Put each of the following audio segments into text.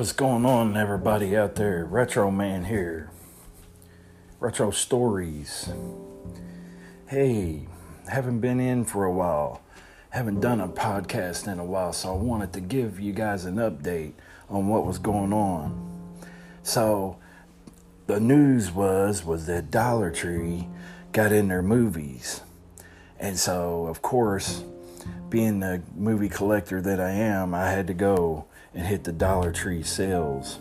What's going on, everybody out there? Retro Man here. Retro Stories. Hey, haven't been in for a while. Haven't done a podcast in a while, so I wanted to give you guys an update on what was going on. So, the news was was that Dollar Tree got in their movies. And so, of course, being the movie collector that I am, I had to go and hit the Dollar Tree sales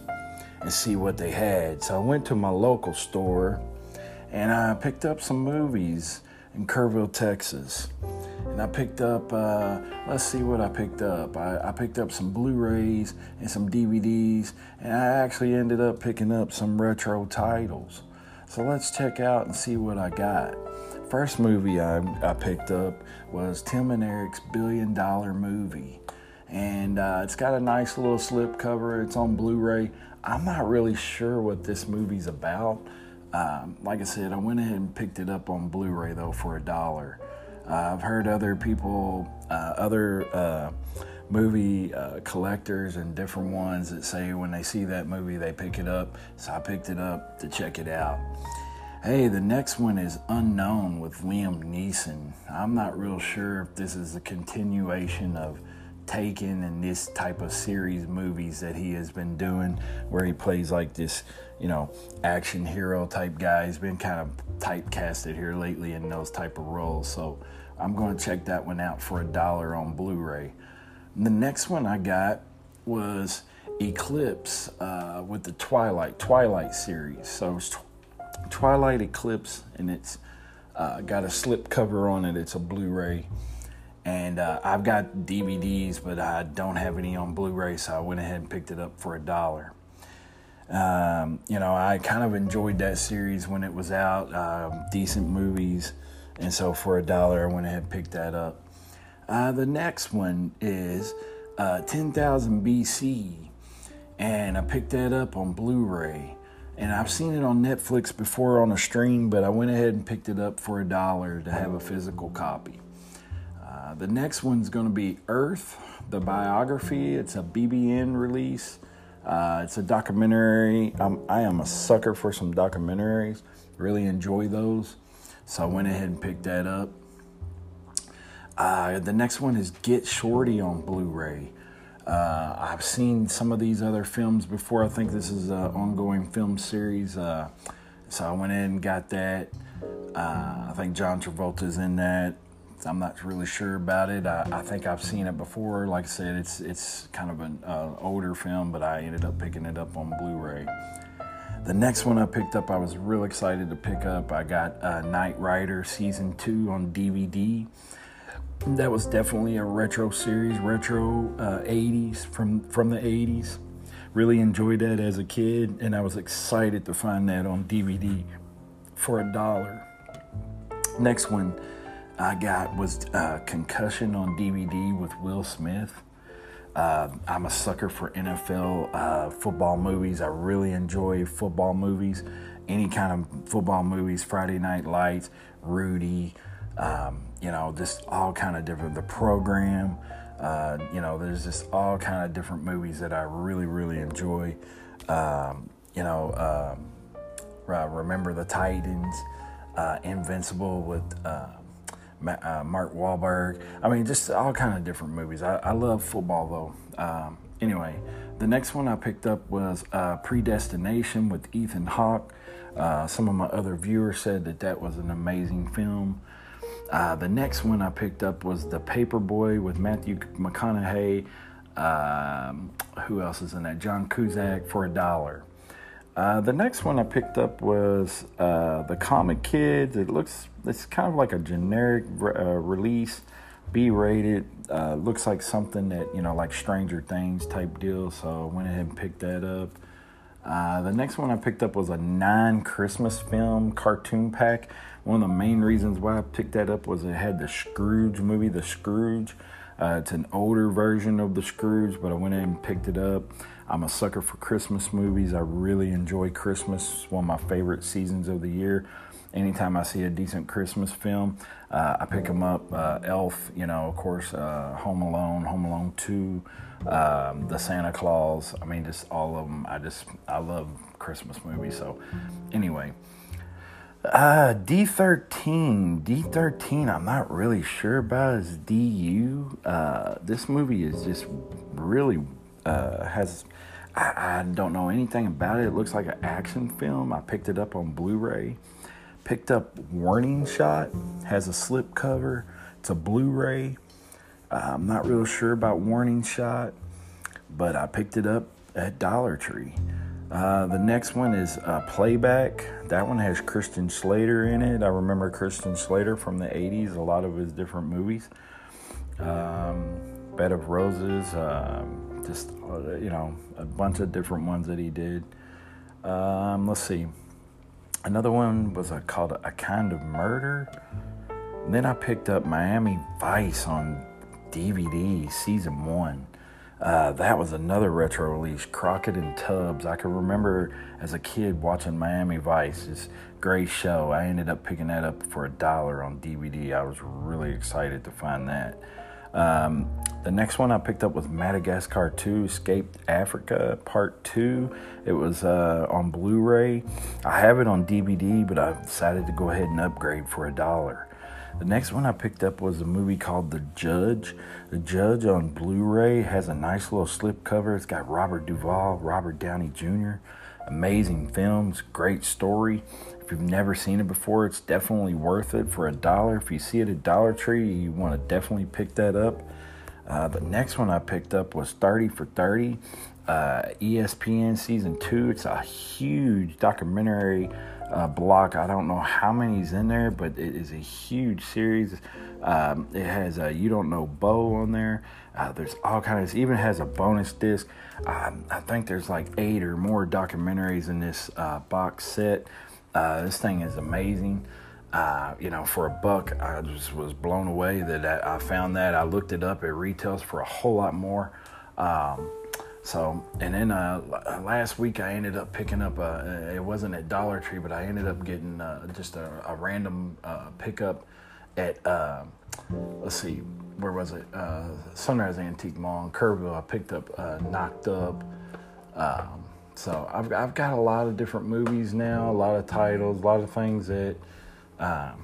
and see what they had. So I went to my local store and I picked up some movies in Kerrville, Texas. And I picked up, uh, let's see what I picked up. I, I picked up some Blu rays and some DVDs, and I actually ended up picking up some retro titles. So let's check out and see what I got. First movie I, I picked up was Tim and Eric's Billion Dollar Movie. And uh, it's got a nice little slip cover. It's on Blu ray. I'm not really sure what this movie's about. Um, like I said, I went ahead and picked it up on Blu ray though for a dollar. Uh, I've heard other people, uh, other uh, movie uh, collectors and different ones that say when they see that movie they pick it up. So I picked it up to check it out. Hey, the next one is Unknown with Liam Neeson. I'm not real sure if this is a continuation of Taken and this type of series movies that he has been doing, where he plays like this, you know, action hero type guy. He's been kind of typecasted here lately in those type of roles. So I'm going to check that one out for a dollar on Blu-ray. The next one I got was Eclipse uh, with the Twilight Twilight series. So Twilight Eclipse, and it's uh, got a slip cover on it. It's a Blu-ray, and uh, I've got DVDs, but I don't have any on Blu-ray, so I went ahead and picked it up for a dollar. Um, you know, I kind of enjoyed that series when it was out. Um, decent movies, and so for a dollar, I went ahead and picked that up. Uh, the next one is uh, 10,000 BC, and I picked that up on Blu-ray and I've seen it on Netflix before on a stream, but I went ahead and picked it up for a dollar to have a physical copy. Uh, the next one's going to be Earth, the biography. It's a BBN release. Uh, it's a documentary. I'm, I am a sucker for some documentaries. Really enjoy those. So I went ahead and picked that up. Uh, the next one is Get Shorty on Blu ray. Uh, I've seen some of these other films before. I think this is an ongoing film series. Uh, so I went in and got that. Uh, I think John Travolta's in that. I'm not really sure about it. I, I, think I've seen it before. Like I said, it's it's kind of an uh, older film, but I ended up picking it up on Blu-ray. The next one I picked up, I was real excited to pick up. I got uh, Knight Rider season two on DVD that was definitely a retro series, retro uh, 80s from from the 80s. Really enjoyed that as a kid, and I was excited to find that on DVD for a dollar. Next one I got was uh, Concussion on DVD with Will Smith. Uh, I'm a sucker for NFL uh, football movies. I really enjoy football movies, any kind of football movies. Friday Night Lights, Rudy. Um, you know, just all kind of different. The program, uh, you know, there's just all kind of different movies that I really, really enjoy. Um, you know, um, remember the Titans, uh, Invincible with uh, uh, Mark Wahlberg. I mean, just all kind of different movies. I, I love football though. Um, anyway, the next one I picked up was uh, Predestination with Ethan Hawke. Uh, some of my other viewers said that that was an amazing film. Uh, the next one I picked up was The Paperboy with Matthew McConaughey. Um, who else is in that? John Cusack for a dollar. Uh, the next one I picked up was uh, The Comic Kids. It looks, it's kind of like a generic re- uh, release, B rated. Uh, looks like something that, you know, like Stranger Things type deal. So I went ahead and picked that up. Uh, the next one I picked up was a non Christmas film cartoon pack. One of the main reasons why I picked that up was it had the Scrooge movie, The Scrooge. Uh, it's an older version of The Scrooge, but I went in and picked it up. I'm a sucker for Christmas movies. I really enjoy Christmas. It's one of my favorite seasons of the year. Anytime I see a decent Christmas film, uh, I pick them up. Uh, Elf, you know, of course, uh, Home Alone, Home Alone 2, um, The Santa Claus. I mean, just all of them. I just, I love Christmas movies. So, anyway. Uh, D13. D13, I'm not really sure about is DU. Uh, this movie is just really, uh, has, I, I don't know anything about it. It looks like an action film. I picked it up on Blu ray. Picked up Warning Shot, has a slip cover. It's a Blu ray. Uh, I'm not real sure about Warning Shot, but I picked it up at Dollar Tree. Uh, the next one is uh, Playback. That one has Christian Slater in it. I remember Christian Slater from the 80s, a lot of his different movies. Um, Bed of Roses, um, just, uh, you know, a bunch of different ones that he did. Um, let's see. Another one was a, called A Kind of Murder. And then I picked up Miami Vice on DVD, season one. Uh, that was another retro release, Crockett and Tubbs. I can remember as a kid watching Miami Vice. This great show. I ended up picking that up for a dollar on DVD. I was really excited to find that. Um, the next one I picked up was Madagascar 2 Escaped Africa Part 2. It was uh, on Blu ray. I have it on DVD, but I decided to go ahead and upgrade for a dollar. The next one I picked up was a movie called The Judge. The Judge on Blu ray has a nice little slipcover. It's got Robert Duvall, Robert Downey Jr. Amazing films, great story. If you've never seen it before, it's definitely worth it for a dollar. If you see it at Dollar Tree, you want to definitely pick that up. Uh, the next one I picked up was 30 for 30, uh, ESPN season two. It's a huge documentary uh, block. I don't know how many's in there, but it is a huge series. Um, it has a You Don't Know Bo on there. Uh, there's all kinds. Even has a bonus disc. Um, I think there's like eight or more documentaries in this uh, box set. Uh, this thing is amazing. Uh, you know, for a buck, I just was blown away that I, found that. I looked it up. It retails for a whole lot more. Um, so, and then uh, last week I ended up picking up a, it wasn't at Dollar Tree, but I ended up getting uh, just a, a random uh, pickup at, uh, let's see, where was it? Sunrise Antique Mall in Kerrville. I picked up Knocked Up. Um, so I've, I've got a lot of different movies now, a lot of titles, a lot of things that, um,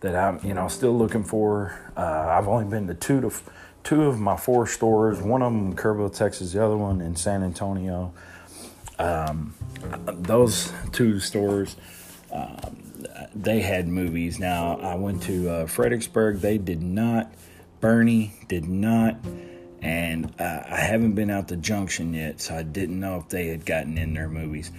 that I'm, you know, still looking for. I've only been to two to two of my four stores, one of them in Kerrville, Texas, the other one in San Antonio. Um, those two stores, um, they had movies. Now, I went to uh, Fredericksburg, they did not. Boerne did not. And uh, I haven't been out to Junction yet, so I didn't know if they had gotten in their movies.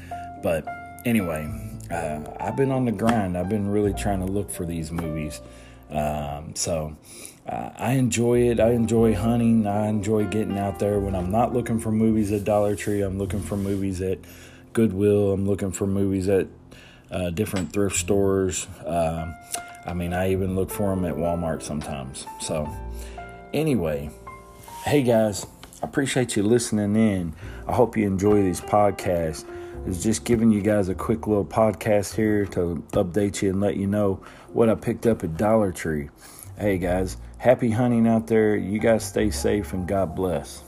But anyway, uh, I've been on the grind. I've been really trying to look for these movies. Um, so uh, I enjoy it. I enjoy hunting. I enjoy getting out there when I'm not looking for movies at Dollar Tree. I'm looking for movies at Goodwill. I'm looking for movies at uh, different thrift stores. Um, I mean, I even look for them at Walmart sometimes. So, anyway, hey guys, I appreciate you listening in. I hope you enjoy these podcasts. It's just giving you guys a quick little podcast here to update you and let you know what I picked up at Dollar Tree. Hey guys, happy hunting out there. You guys stay safe and God bless.